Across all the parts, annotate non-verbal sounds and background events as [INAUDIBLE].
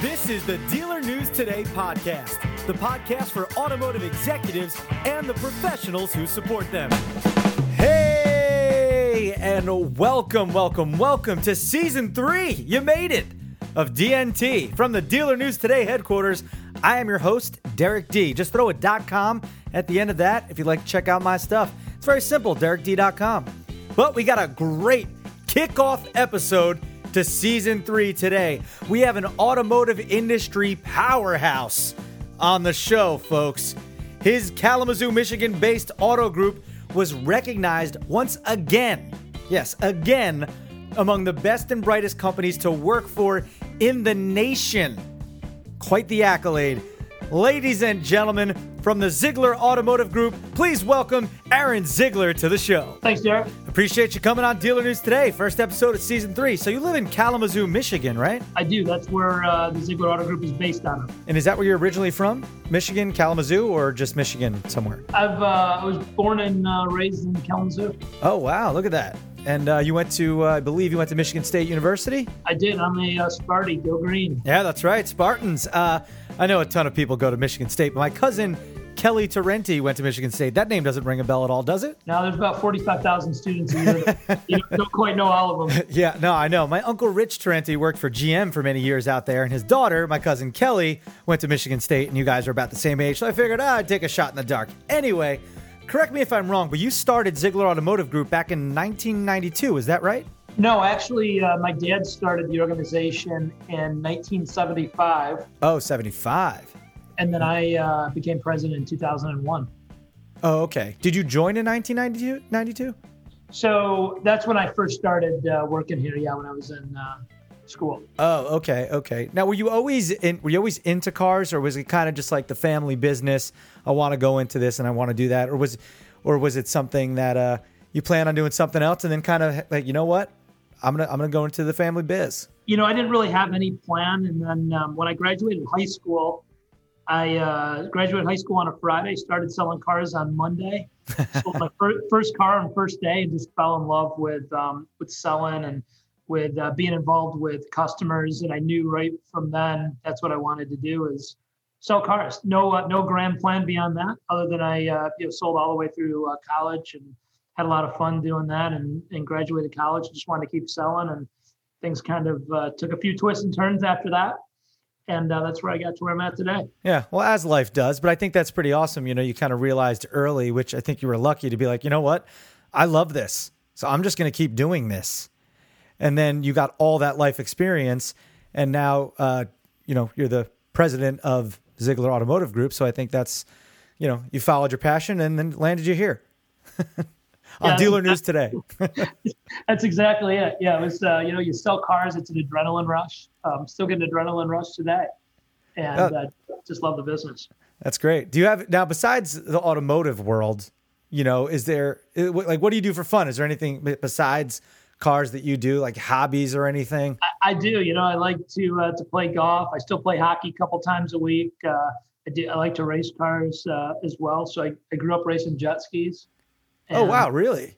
This is the Dealer News Today podcast, the podcast for automotive executives and the professionals who support them. Hey, and welcome, welcome, welcome to season three. You made it of DNT from the Dealer News Today headquarters. I am your host, Derek D. Just throw a .dot .com at the end of that if you'd like to check out my stuff. It's very simple, derekd.com. But we got a great kickoff episode to season three today. We have an automotive industry powerhouse on the show, folks. His Kalamazoo, Michigan based auto group was recognized once again, yes, again, among the best and brightest companies to work for in the nation. Quite the accolade. Ladies and gentlemen, from the Ziegler Automotive Group, please welcome Aaron Ziegler to the show. Thanks, Derek. Appreciate you coming on Dealer News today. First episode of season three. So you live in Kalamazoo, Michigan, right? I do. That's where uh, the Ziegler Auto Group is based out of. And is that where you're originally from? Michigan, Kalamazoo, or just Michigan somewhere? I've uh, I was born and uh, raised in Kalamazoo. Oh wow, look at that. And uh, you went to, uh, I believe, you went to Michigan State University. I did. I'm a uh, Sparty. Go Green. Yeah, that's right, Spartans. Uh, I know a ton of people go to Michigan State, but my cousin Kelly Tarenti went to Michigan State. That name doesn't ring a bell at all, does it? Now there's about 45,000 students a year. [LAUGHS] you don't quite know all of them. yeah, no, I know. My uncle Rich Tarenti worked for GM for many years out there, and his daughter, my cousin Kelly, went to Michigan State, and you guys are about the same age, so I figured ah, I'd take a shot in the dark. Anyway, correct me if I'm wrong, but you started Ziegler Automotive Group back in 1992, is that right? No, actually, uh, my dad started the organization in 1975. Oh, 75 and then I uh, became president in 2001. Oh, okay. Did you join in 1992? 92? So that's when I first started uh, working here. Yeah, when I was in uh, school. Oh, okay, okay. Now, were you always in? Were you always into cars, or was it kind of just like the family business? I want to go into this and I want to do that, or was, or was it something that uh, you plan on doing something else and then kind of like, you know what, I'm gonna I'm gonna go into the family biz. You know, I didn't really have any plan, and then um, when I graduated high school, I uh, graduated high school on a Friday, started selling cars on Monday. [LAUGHS] Sold my fir- first car on first day, and just fell in love with um, with selling and with uh, being involved with customers. And I knew right from then that's what I wanted to do is sell cars. No uh, no grand plan beyond that, other than I uh, you know sold all the way through uh, college and had a lot of fun doing that. And, and graduated college, just wanted to keep selling, and things kind of uh, took a few twists and turns after that and uh, that's where I got to where I'm at today. Yeah, well, as life does, but I think that's pretty awesome. You know, you kind of realized early, which I think you were lucky to be like, you know what, I love this, so I'm just going to keep doing this. And then you got all that life experience, and now, uh, you know, you're the president of Ziegler Automotive Group. So I think that's, you know, you followed your passion and then landed you here. [LAUGHS] on yeah, Dealer News today. [LAUGHS] that's exactly it. Yeah, it was. Uh, you know, you sell cars; it's an adrenaline rush. Um, still getting adrenaline rush today, and uh, just love the business. That's great. Do you have now besides the automotive world? You know, is there like what do you do for fun? Is there anything besides cars that you do, like hobbies or anything? I, I do. You know, I like to uh, to play golf. I still play hockey a couple times a week. Uh, I, do, I like to race cars uh, as well. So I, I grew up racing jet skis. And oh wow, really?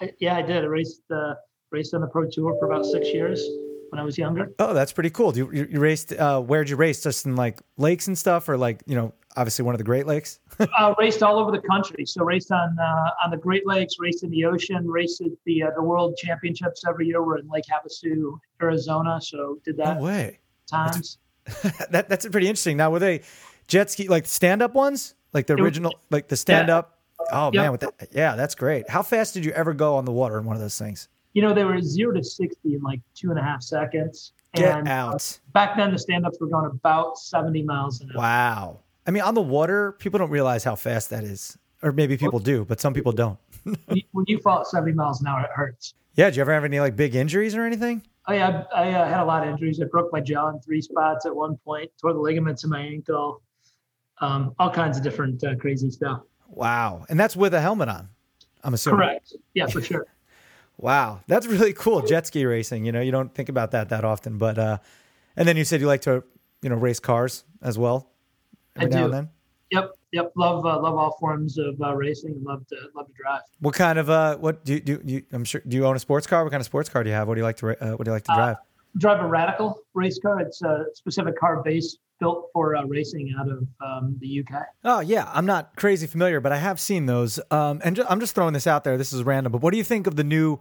I, yeah, I did. I raced uh, raced on the pro tour for about six years when I was younger. Oh, that's pretty cool. You, you, you raced? Uh, where'd you race? Just in like lakes and stuff, or like you know, obviously one of the Great Lakes. [LAUGHS] uh, raced all over the country. So raced on uh, on the Great Lakes, raced in the ocean, raced at the uh, the World Championships every year. We're in Lake Havasu, Arizona. So did that. No way. Times. That's, [LAUGHS] that that's pretty interesting. Now were they jet ski like stand up ones, like the original, like the stand up? Oh yep. man, with that, yeah, that's great. How fast did you ever go on the water in one of those things? You know, they were zero to sixty in like two and a half seconds. Get and, uh, out. Uh, back then, the stand-ups were going about seventy miles an hour. Wow. I mean, on the water, people don't realize how fast that is, or maybe people do, but some people don't. [LAUGHS] when you fall at seventy miles an hour, it hurts. Yeah. Did you ever have any like big injuries or anything? Oh yeah, I, I uh, had a lot of injuries. I broke my jaw in three spots at one point, tore the ligaments in my ankle, um, all kinds of different uh, crazy stuff. Wow. And that's with a helmet on, I'm assuming. Correct. Yeah, for sure. [LAUGHS] wow. That's really cool. Jet ski racing. You know, you don't think about that that often. But, uh, and then you said you like to, you know, race cars as well every I now do. and then? Yep. Yep. Love, uh, love all forms of uh, racing. Love to, love to drive. What kind of, uh, what do you, do you, I'm sure, do you own a sports car? What kind of sports car do you have? What do you like to, uh, what do you like to uh, drive? Drive a Radical race car. It's a specific car base built for uh, racing out of um, the UK. Oh yeah, I'm not crazy familiar, but I have seen those. Um, and ju- I'm just throwing this out there. This is random, but what do you think of the new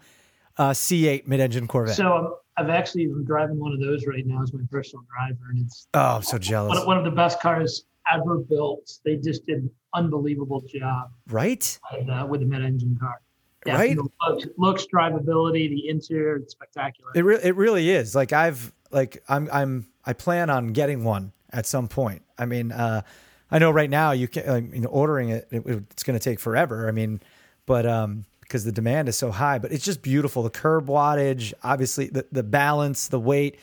uh, C8 mid-engine Corvette? So um, I've actually been driving one of those right now as my personal driver, and it's oh, I'm so jealous. one, one of the best cars ever built. They just did an unbelievable job right? with, uh, with the mid-engine car. Yeah, Right? looks, looks, drivability, the interior, it's spectacular. It re- it really is. Like I've like I'm I'm I plan on getting one at some point. I mean, uh, I know right now you can like, you know ordering it, it it's going to take forever. I mean, but um because the demand is so high, but it's just beautiful. The curb wattage, obviously the the balance, the weight,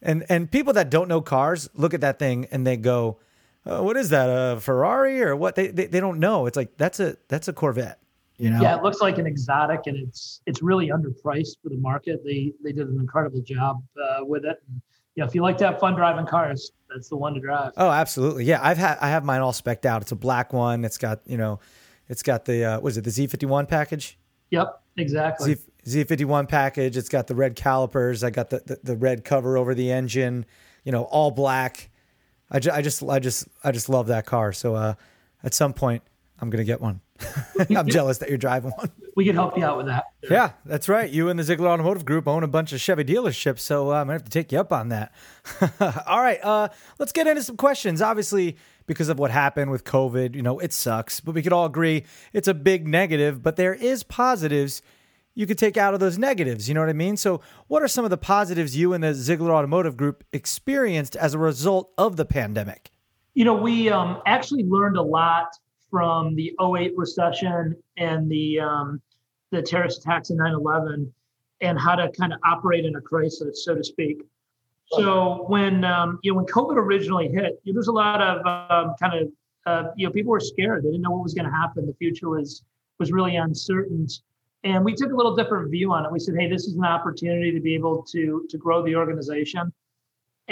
and and people that don't know cars look at that thing and they go, uh, "What is that? A Ferrari or what?" They, they they don't know. It's like that's a that's a Corvette. You know? Yeah, it looks like an exotic, and it's it's really underpriced for the market. They they did an incredible job uh, with it. And, you know, if you like to have fun driving cars, that's the one to drive. Oh, absolutely. Yeah, I've had I have mine all specked out. It's a black one. It's got you know, it's got the uh, was it the Z51 package? Yep, exactly. Z Z51 package. It's got the red calipers. I got the, the the red cover over the engine. You know, all black. I, ju- I just I just I just love that car. So uh, at some point I'm gonna get one. [LAUGHS] I'm jealous that you're driving one. [LAUGHS] we can help you out with that. Yeah, that's right. You and the Ziegler Automotive Group own a bunch of Chevy dealerships, so uh, I'm gonna have to take you up on that. [LAUGHS] All right, uh, let's get into some questions. Obviously, because of what happened with COVID, you know, it sucks, but we could all agree it's a big negative. But there is positives you could take out of those negatives. You know what I mean? So, what are some of the positives you and the Ziegler Automotive Group experienced as a result of the pandemic? You know, we um, actually learned a lot from the 08 recession and the um, the terrorist attacks in 9/11, and how to kind of operate in a crisis, so to speak. So when um, you know when COVID originally hit, there was a lot of um, kind of uh, you know people were scared. They didn't know what was going to happen. The future was was really uncertain, and we took a little different view on it. We said, hey, this is an opportunity to be able to to grow the organization.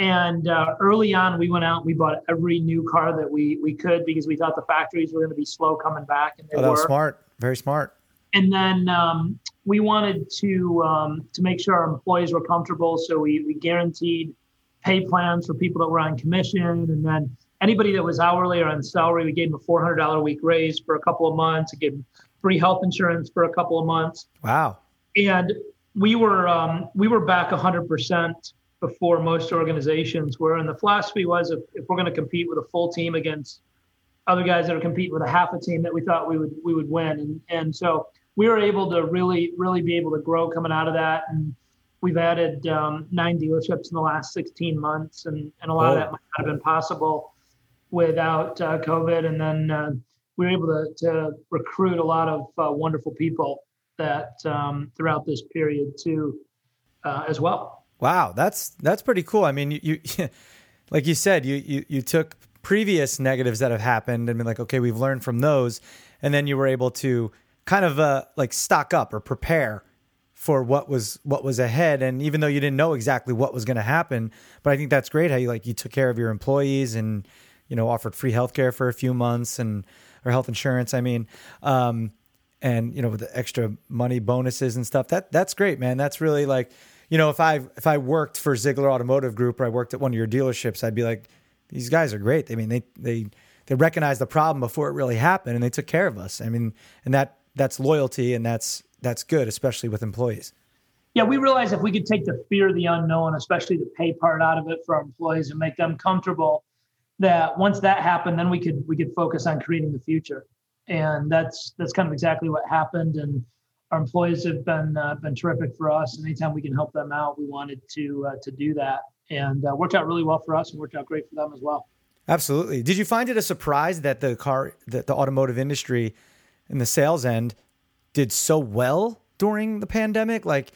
And uh, early on, we went out. and We bought every new car that we we could because we thought the factories were going to be slow coming back, and they Oh, that were was smart. Very smart. and then um, we wanted to um, to make sure our employees were comfortable so we, we guaranteed pay plans for people that were on commission and then anybody that was hourly or on salary we gave them a $400 a week raise for a couple of months We gave them free health insurance for a couple of months Wow. and we were um, we were back 100% before most organizations were. And the philosophy was if, if we're going to compete with a full team against other guys that are competing with a half a team that we thought we would we would win. And and so we were able to really really be able to grow coming out of that. And we've added um, nine dealerships in the last 16 months and, and a lot Oh. of that might not have been possible without uh, covid. And then uh, we were able to, to recruit a lot of uh, wonderful people that um, throughout this period too uh, as well Wow, that's that's pretty cool. I mean, you, you [LAUGHS] like you said, you, you you took previous negatives that have happened and been like, okay, we've learned from those, and then you were able to kind of uh, like stock up or prepare for what was what was ahead. And even though you didn't know exactly what was going to happen, but I think that's great how you like you took care of your employees and you know offered free healthcare for a few months and or health insurance. I mean. Um, and you know with the extra money bonuses and stuff that that's great man that's really like you know if i if i worked for ziegler automotive group or i worked at one of your dealerships i'd be like these guys are great i mean they they they recognized the problem before it really happened and they took care of us i mean and that that's loyalty and that's that's good especially with employees yeah, we realized if we could take the fear of the unknown, especially the pay part out of it for our employees and make them comfortable, that once that happened, then we could we could focus on creating the future. And that's that's kind of exactly what happened. And our employees have been uh, been terrific for us. Anytime we can help them out, we wanted to uh, to do that, and uh, worked out really well for us, and worked out great for them as well. Absolutely. Did you find it a surprise that the car, that the automotive industry and the sales end did so well during the pandemic? Like,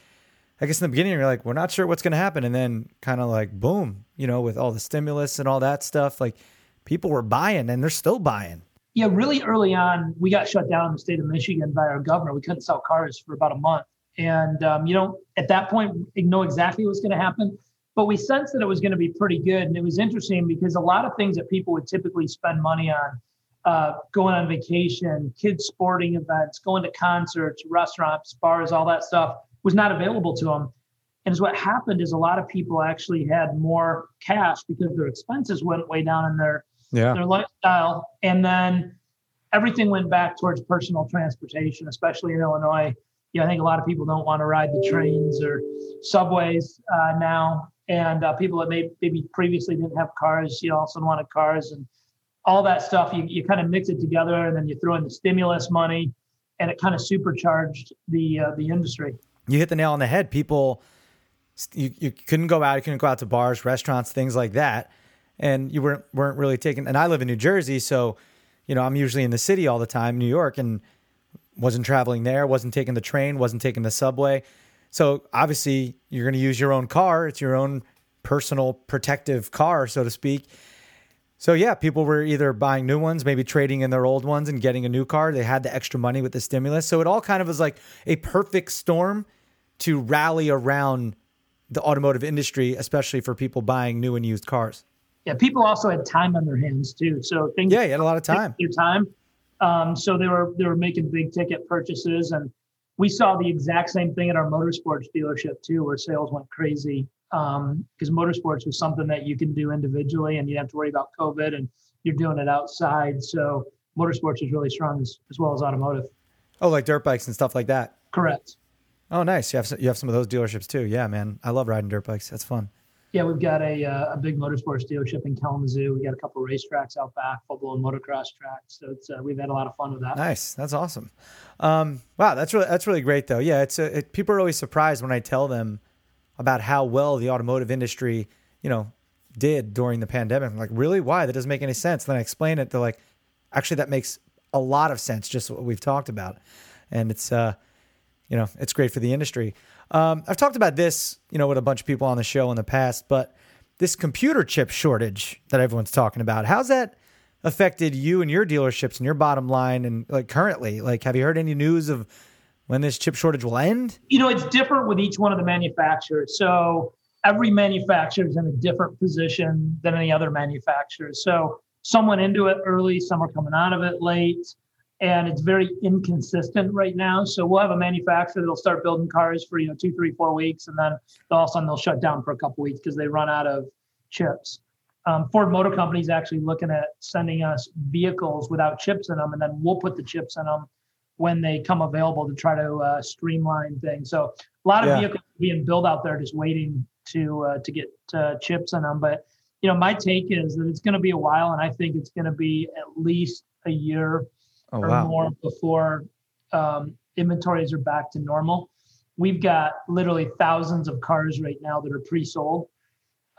I guess in the beginning, you're like, we're not sure what's going to happen. And then kind of like, boom, you know, with all the stimulus and all that stuff, like people were buying and they're still buying. Yeah, really early on, we got shut down in the state of Michigan by our governor. We couldn't sell cars for about a month. And, um, you know, at that point, know exactly what was going to happen, but we sensed that it was going to be pretty good. And it was interesting because a lot of things that people would typically spend money on, uh, going on vacation, kids' sporting events, going to concerts, restaurants, bars, all that stuff was not available to them. And as what happened is a lot of people actually had more cash because their expenses went way down in their yeah. their lifestyle, and then everything went back towards personal transportation, especially in Illinois. You know, I think a lot of people don't want to ride the trains or subways uh, now, and uh, people that may, maybe previously didn't have cars, you know, also wanted cars and all that stuff. You, you kind of mix it together, and then you throw in the stimulus money, and it kind of supercharged the uh, the industry. You hit the nail on the head. People, you, you couldn't go out, you couldn't go out to bars, restaurants, things like that, and you weren't weren't really taking. And I live in New Jersey, so you know I'm usually in the city all the time, New York, and wasn't traveling there, wasn't taking the train, wasn't taking the subway. So obviously, you're going to use your own car. It's your own personal protective car, so to speak. So yeah, people were either buying new ones, maybe trading in their old ones and getting a new car. They had the extra money with the stimulus. So it all kind of was like a perfect storm to rally around the automotive industry, especially for people buying new and used cars. Yeah, people also had time on their hands too. So things Yeah, you had a lot of time. Their time. Um, so they were they were making big ticket purchases and we saw the exact same thing at our motorsports dealership too, where sales went crazy because um, motorsports was something that you can do individually and you don't have to worry about COVID and you're doing it outside. So motorsports is really strong as, as well as automotive. Oh, like dirt bikes and stuff like that. Correct. Oh, nice. You have you have some of those dealerships too. Yeah, man. I love riding dirt bikes. That's fun. Yeah, we've got a uh, a big motorsports dealership in Kalamazoo. We got a couple of racetracks out back, football and motocross tracks. So it's uh, we've had a lot of fun with that. Nice. That's awesome. Um, wow, that's really that's really great though. Yeah, it's a, it, people are always surprised when I tell them about how well the automotive industry, you know, did during the pandemic. I'm like, really? Why? That doesn't make any sense. Then I explain it. They're like, actually, that makes a lot of sense. Just what we've talked about, and it's, uh, you know, it's great for the industry. Um, I've talked about this, you know, with a bunch of people on the show in the past, but this computer chip shortage that everyone's talking about, how's that affected you and your dealerships and your bottom line? And like currently, like, have you heard any news of when this chip shortage will end? You know, it's different with each one of the manufacturers. So every manufacturer is in a different position than any other manufacturer. So some went into it early, some are coming out of it late, and it's very inconsistent right now. So we'll have a manufacturer that'll start building cars for you know two, three, four weeks, and then all of a sudden they'll shut down for a couple weeks because they run out of chips. Um, Ford Motor Company is actually looking at sending us vehicles without chips in them, and then we'll put the chips in them when they come available to try to uh, streamline things. So a lot of yeah. vehicles being built out there just waiting to uh, to get uh, chips in them. But you know, my take is that it's going to be a while, and I think it's going to be at least a year oh, or wow. more before um, inventories are back to normal. We've got literally thousands of cars right now that are pre-sold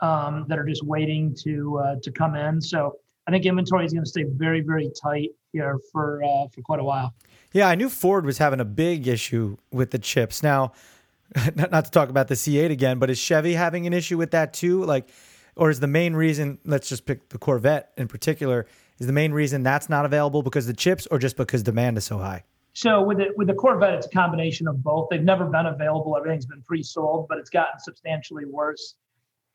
um, that are just waiting to uh, to come in. So I think inventory is going to stay very, very tight here for uh, for quite a while. Yeah, I knew Ford was having a big issue with the chips. Now, [LAUGHS] not, not to talk about the C8 again, but is Chevy having an issue with that too? Like, or is the main reason? Let's just pick the Corvette in particular. Is the main reason that's not available because the chips, or just because demand is so high? So with it with the Corvette, it's a combination of both. They've never been available. Everything's been pre-sold, but it's gotten substantially worse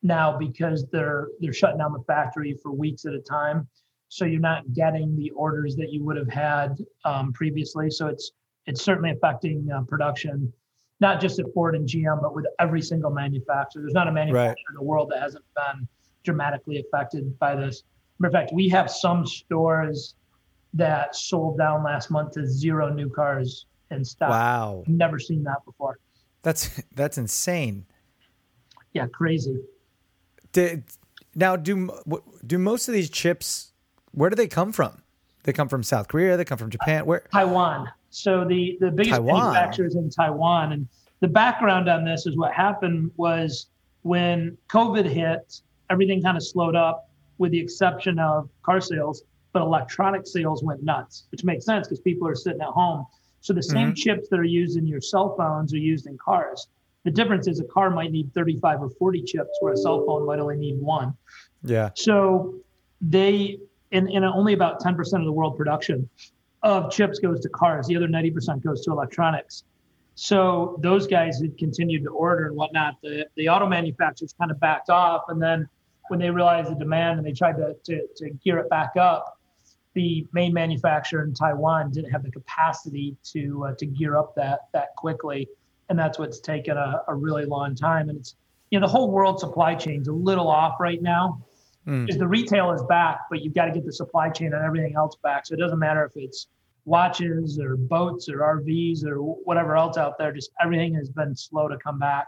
now because they're they're shutting down the factory for weeks at a time so you're not getting the orders that you would have had um, previously. So it's it's certainly affecting uh, production, not just at Ford and GM, but with every single manufacturer. There's not a manufacturer right. in the world that hasn't been dramatically affected by this. Matter of fact, we have some stores that sold down last month to zero new cars in stock. Wow, never seen that before. That's [LAUGHS] that's insane. Yeah, crazy. Did, now, do do most of these chips where do they come from? They come from South Korea. They come from Japan. Where? Taiwan. So the the biggest Taiwan. manufacturers in Taiwan. And the background on this is what happened was when COVID hit, everything kind of slowed up, with the exception of car sales. But electronic sales went nuts, which makes sense because people are sitting at home. So the same mm-hmm. chips that are used in your cell phones are used in cars. The difference is a car might need 35 or 40 chips, where a cell phone might only need one. Yeah. So they and, and only about 10% of the world production of chips goes to cars. The other 90% goes to electronics. So those guys had continued to order and whatnot. The, the auto manufacturers kind of backed off. And then when they realized the demand and they tried to, to, to gear it back up, the main manufacturer in Taiwan didn't have the capacity to uh, to gear up that that quickly. and that's what's taken a, a really long time. And it's you know the whole world supply chain's a little off right now. Mm. The retail is back, but you've got to get the supply chain and everything else back. So it doesn't matter if it's watches or boats or RVs or whatever else out there. Just everything has been slow to come back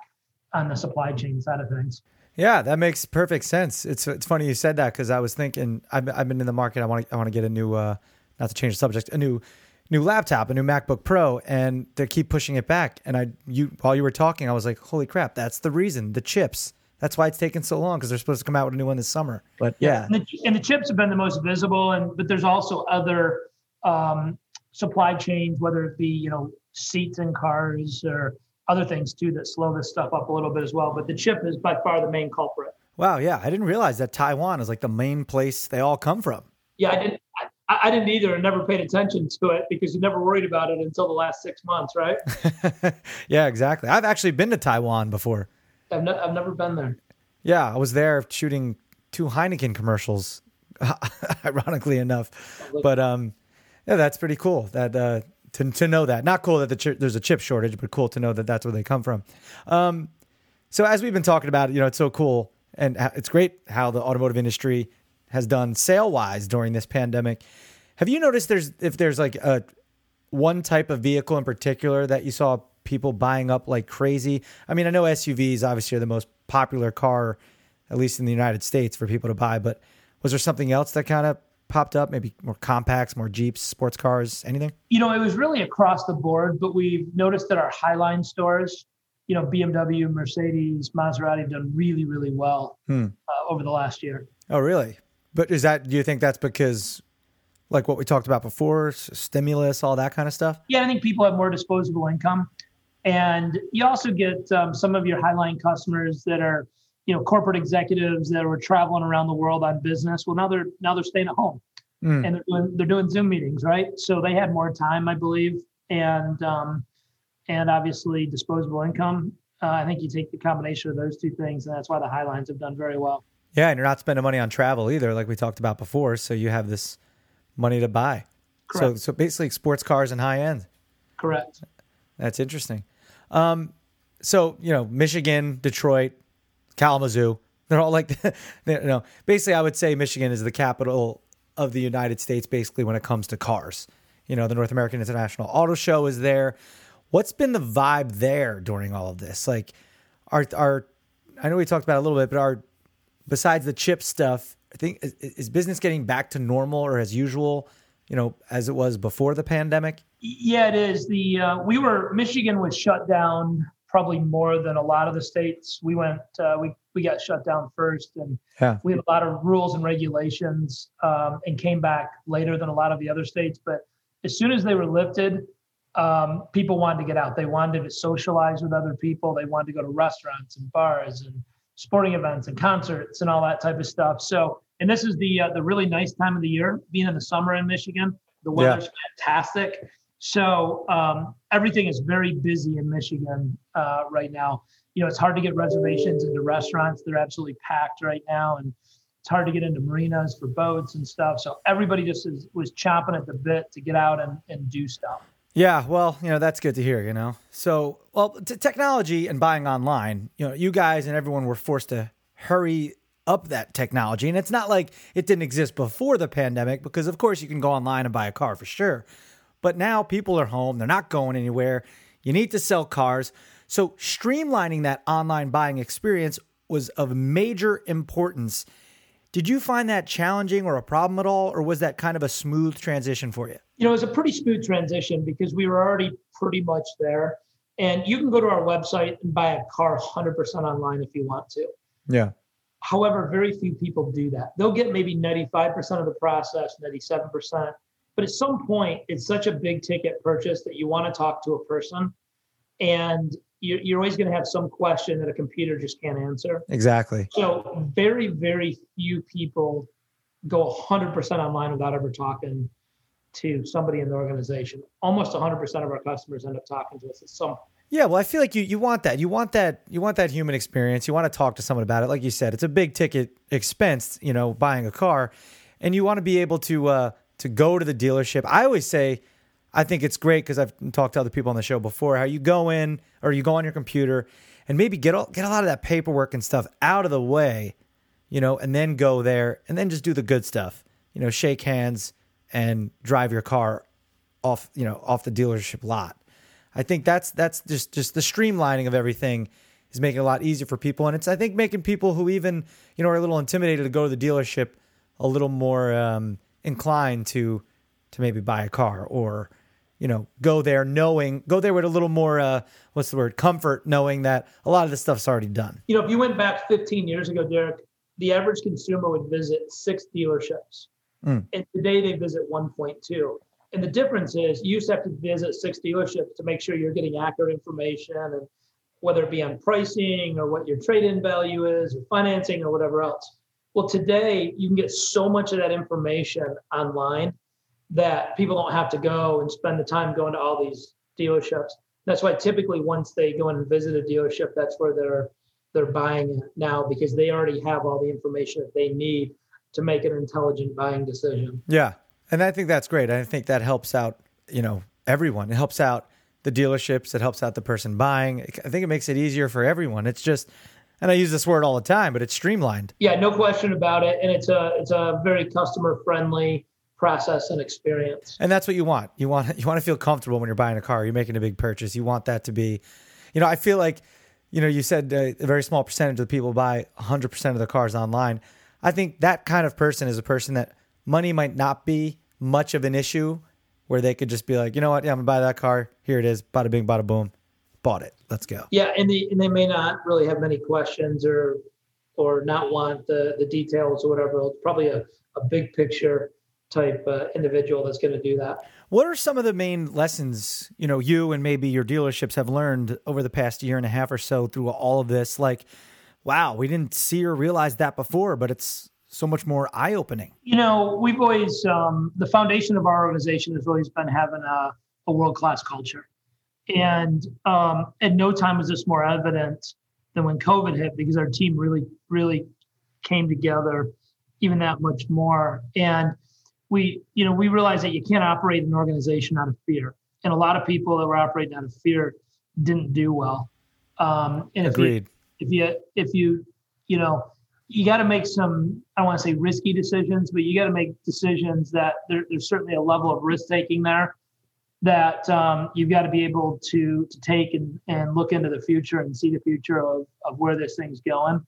on the supply chain side of things. Yeah, that makes perfect sense. It's it's funny you said that because I was thinking I've I've been in the market. I want to I want to get a new uh, not to change the subject, a new new laptop, a new MacBook Pro, and they keep pushing it back. And I you while you were talking, I was like, holy crap, that's the reason. The chips. That's why it's taken so long because they're supposed to come out with a new one this summer. But yeah, and the, and the chips have been the most visible, and but there's also other um, supply chains, whether it be you know seats in cars or other things too that slow this stuff up a little bit as well. But the chip is by far the main culprit. Wow, yeah, I didn't realize that Taiwan is like the main place they all come from. Yeah, I didn't. I, I didn't either, and never paid attention to it because you never worried about it until the last six months, right? [LAUGHS] yeah, exactly. I've actually been to Taiwan before. I've, I've never been there. Yeah, I was there shooting two Heineken commercials, [LAUGHS] ironically enough. But um, yeah, that's pretty cool. That uh, to to know that. Not cool that the chi- there's a chip shortage, but cool to know that that's where they come from. Um, so as we've been talking about, you know, it's so cool and it's great how the automotive industry has done sale wise during this pandemic. Have you noticed there's if there's like a one type of vehicle in particular that you saw people buying up like crazy? I mean, I know SUVs obviously are the most popular car, at least in the United States, for people to buy. But was there something else that kind of popped up? Maybe more compacts, more Jeeps, sports cars, anything? You know, it was really across the board, but we've noticed that our Highline stores, you know, BMW, Mercedes, Maserati have done really, really well Hmm. uh, over the last year. Oh, really? But is that, do you think that's because, like what we talked about before, stimulus, all that kind of stuff? Yeah, I think people have more disposable income. And you also get um, some of your Highline customers that are, you know, corporate executives that were traveling around the world on business. Well, now they're now they're staying at home Mm. and they're doing they're doing Zoom meetings, right? So they had more time, I believe, and um, and obviously disposable income. Uh, I think you take the combination of those two things, and that's why the Highlines have done very well. Yeah, and you're not spending money on travel either, like we talked about before. So you have this money to buy. So, so basically, sports cars and high end. Correct. That's interesting. Um, so you know, Michigan, Detroit, Kalamazoo, [LAUGHS] they're all like, [LAUGHS] you know, basically, I would say Michigan is the capital of the United States, basically when it comes to cars. You know, the North American International Auto Show is there. What's been the vibe there during all of this? Like, are are I know we talked about a little bit, but are besides the chip stuff, I think is, is business getting back to normal or as usual? You know, as it was before the pandemic. Yeah, it is. The uh, we were Michigan was shut down probably more than a lot of the states. We went uh, we we got shut down first, and Yeah. we had a lot of rules and regulations, um, and came back later than a lot of the other states. But as soon as they were lifted, um, people wanted to get out. They wanted to socialize with other people. They wanted to go to restaurants and bars and sporting events and concerts and all that type of stuff. So, and this is the uh, the really nice time of the year, being in the summer in Michigan. The Yeah. weather's fantastic. So um, everything is very busy in Michigan uh, right now. You know, it's hard to get reservations into restaurants; they're absolutely packed right now, and it's hard to get into marinas for boats and stuff. So everybody just is, was chomping at the bit to get out and, and do stuff. Yeah, well, you know, that's good to hear, you know. So, well, t- technology and buying online, you know, you guys and everyone were forced to hurry up that technology. And it's not like it didn't exist before the pandemic because of course you can go online and buy a car for sure. But now people are home, they're not going anywhere. You need to sell cars. So, streamlining that online buying experience was of major importance. Did you find that challenging or a problem at all or was that kind of a smooth transition for you? you know, it was a pretty smooth transition because we were already pretty much there. And you can go to our website and buy a car 100% online if you want to. Yeah. However, very few people do that. They'll get maybe 95% of the process, 97%. But at some point, it's such a big ticket purchase that you want to talk to a person. And you- you're always going to have some question that a computer just can't answer. Exactly. So, very, very few people go 100% online without ever talking to somebody in the organization. Almost 100% of our customers end up talking to us at some Yeah, well, I feel like you you want that. You want that. You want that human experience. You want to talk to someone about it. Like you said, it's a big ticket expense. You know, buying a car, and you want to be able to uh, to go to the dealership. I always say, I think it's great because I've talked to other people on the show before how you go in or you go on your computer and maybe get all, get a lot of that paperwork and stuff out of the way, you know, and then go there and then just do the good stuff. You know, shake hands and drive your car off, you know, off the dealership lot. I think that's that's just just the streamlining of everything is making it a lot easier for people, and it's I think making people who even you know are a little intimidated to go to the dealership a little more um, inclined to to maybe buy a car or you know go there knowing go there with a little more uh, what's the word comfort knowing that a lot of this stuff's already done. You know, if you went back 15 years ago, Derek, the average consumer would visit six dealerships, Mm. and today they visit 1.2. And the difference is you used to have to visit six dealerships to make sure you're getting accurate information and whether it be on pricing or what your trade-in value is or financing or whatever else. Well, today you can get so much of that information online that people don't have to go and spend the time going to all these dealerships. That's why typically once they go and visit a dealership, that's where they're they're buying now because they already have all the information that they need to make an intelligent buying decision. Yeah, and I think that's great. I think that helps out you know everyone. It helps out the dealerships. It helps out the person buying. I think it makes it easier for everyone. It's just, and I use this word all the time, but it's streamlined. Yeah, no question about it, and it's a it's a very customer friendly process and experience. And that's what you want. You want you want to feel comfortable when you're buying a car. You're making a big purchase. You want that to be, you know, I feel like, you know, you said uh, a very small percentage of the people buy 100% of the cars online. I think that kind of person is a person that money might not be much of an issue where they could just be like, you know what, yeah, I'm gonna buy that car. Here it is, bada bing, bada boom, bought it. Let's go. Yeah, and they and they may not really have many questions or or not want the the details or whatever. It's probably a, a big picture type uh, individual that's going to do that. What are some of the main lessons, you know, you and maybe your dealerships have learned over the past year and a half or so through all of this? Like, wow, we didn't see or realize that before, but it's so much more eye opening. You know, we've always um, the foundation of our organization has always been having a, a world class culture, and um, at no time was this more evident than when COVID hit because our team really, really came together even that much more. And we, you know, we realized that you can't operate an organization out of fear, and a lot of people that were operating out of fear didn't do well. Um, and if you, Agreed. if you, if you, you know you got to make some i don't want to say risky decisions but you got to make decisions that there, there's certainly a level of risk taking there that um, you've got to be able to to take and, and look into the future and see the future of, of where this thing's going.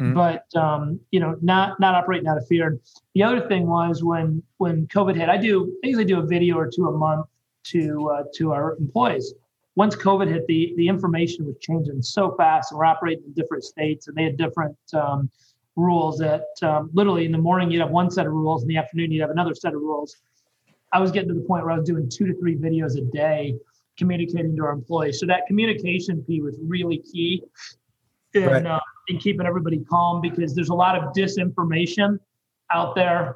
Mhm. but um, you know not not operating out of fear. The other thing was when when covid hit i do i usually do a video or two a month to uh, to our employees. Once covid hit the the information was changing so fast and we're operating in different states and they had different um, rules that um, literally in the morning you'd have one set of rules in the afternoon you'd have another set of rules i was getting to the point where i was doing two to three videos a day communicating to our employees so that communication piece was really key in, Right. uh, in keeping everybody calm because there's a lot of disinformation out there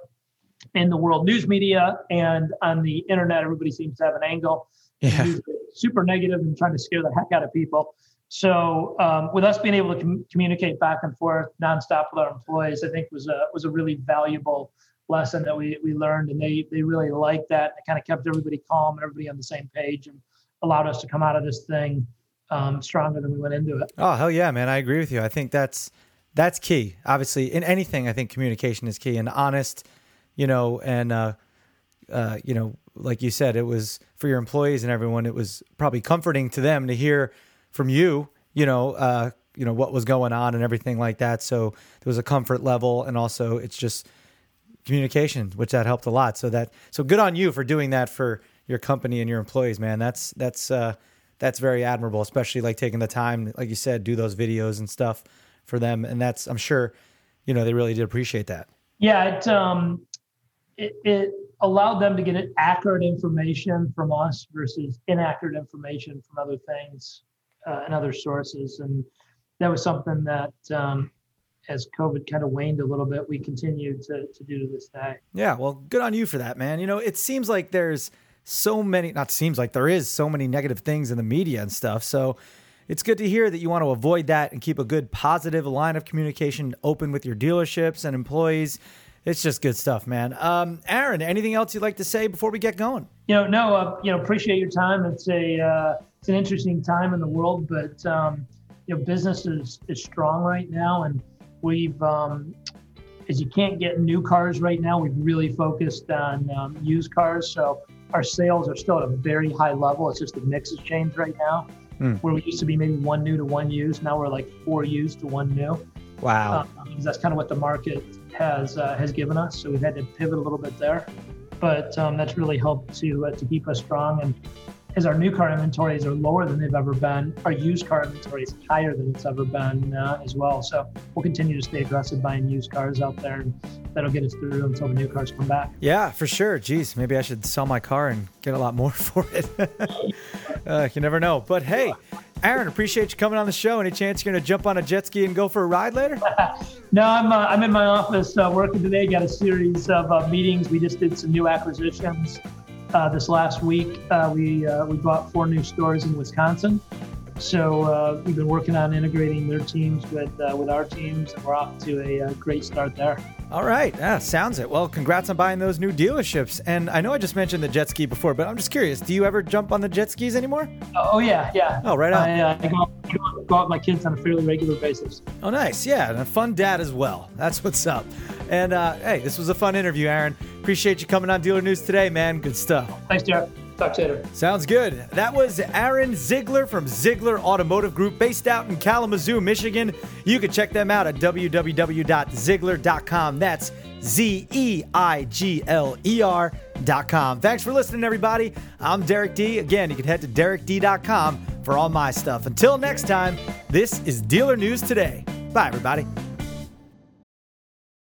in the world news media and on the internet everybody seems to have an angle Yeah. super negative and trying to scare the heck out of people. So um, with us being able to com- communicate back and forth nonstop with our employees, I think was a was a really valuable lesson that we we learned, and they they really liked that. It kind of kept everybody calm and everybody on the same page, and allowed us to come out of this thing um, stronger than we went into it. Oh hell yeah, man! I agree with you. I think that's that's key. Obviously, in anything, I think communication is key and honest. You know, and uh, uh, you know, like you said, it was for your employees and everyone. It was probably comforting to them to hear from you. You know, uh, you know what was going on and everything like that. So there was a comfort level, and also it's just communication, which that helped a lot. So that so good on you for doing that for your company and your employees, man. That's that's uh, that's very admirable, especially like taking the time, like you said, do those videos and stuff for them. And that's I'm sure, you know, they really did appreciate that. Yeah, it um, it, it allowed them to get accurate information from us versus inaccurate information from other things uh, and other sources, and that was something that um, as COVID kind of waned a little bit, we continued to to do to this day. Yeah, well, good on you for that, man. You know, it seems like there's so many, not seems like there is so many negative things in the media and stuff. So it's good to hear that you want to avoid that and keep a good positive line of communication open with your dealerships and employees. It's just good stuff, man. Um, Aaron, anything else you'd like to say before we get going? You know, no, uh, you know, appreciate your time. It's a uh, it's an interesting time in the world, but um, you know, business is is strong right now, and we've um, as you can't get new cars right now, we've really focused on um, used cars. So our sales are still at a very high level. It's just the mix has changed right now, mm. where we used to be maybe one new to one used. Now we're like four used to one new. Wow. Um, that's kind of what the market has uh, has given us. So we've had to pivot a little bit there, but um, that's really helped to uh, to keep us strong. And as our new car inventories are lower than they've ever been, our used car inventory is higher than it's ever been uh, as well. So we'll continue to stay aggressive buying used cars out there, and that'll get us through until the new cars come back. Yeah, for sure. Geez, maybe I should sell my car and get a lot more [LAUGHS] for it. [LAUGHS] uh, you never know. But hey, Aaron, appreciate you coming on the show. Any chance you're going to jump on a jet ski and go for a ride later? [LAUGHS] no, I'm, uh, I'm in my office uh, working today. Got a series of uh, meetings. We just did some new acquisitions uh, this last week, uh, we uh, we bought four new stores in Wisconsin. So uh, we've been working on integrating their teams with uh, with our teams, and we're off to a, a, great start there. All right, yeah, sounds it. Well, congrats on buying those new dealerships. And I know I just mentioned the jet ski before, but I'm just curious: do you ever jump on the jet skis anymore? Oh yeah, yeah. Oh right on. I, I, go, I go out with my kids on a fairly regular basis. Oh nice, yeah, and a fun dad as well. That's what's up. And uh, hey, this was a fun interview, Aaron. Appreciate you coming on Dealer News today, man. Good stuff. Thanks, Jared. Talk to you later. Sounds good. That was Aaron Ziegler from Ziegler Automotive Group, based out in Kalamazoo, Michigan. You can check them out at www.ziegler.com. That's Z E I G L E R.com. Thanks for listening, everybody. I'm Derek D. Again, you can head to derekd.com for all my stuff. Until next time, this is Dealer News Today. Bye, everybody.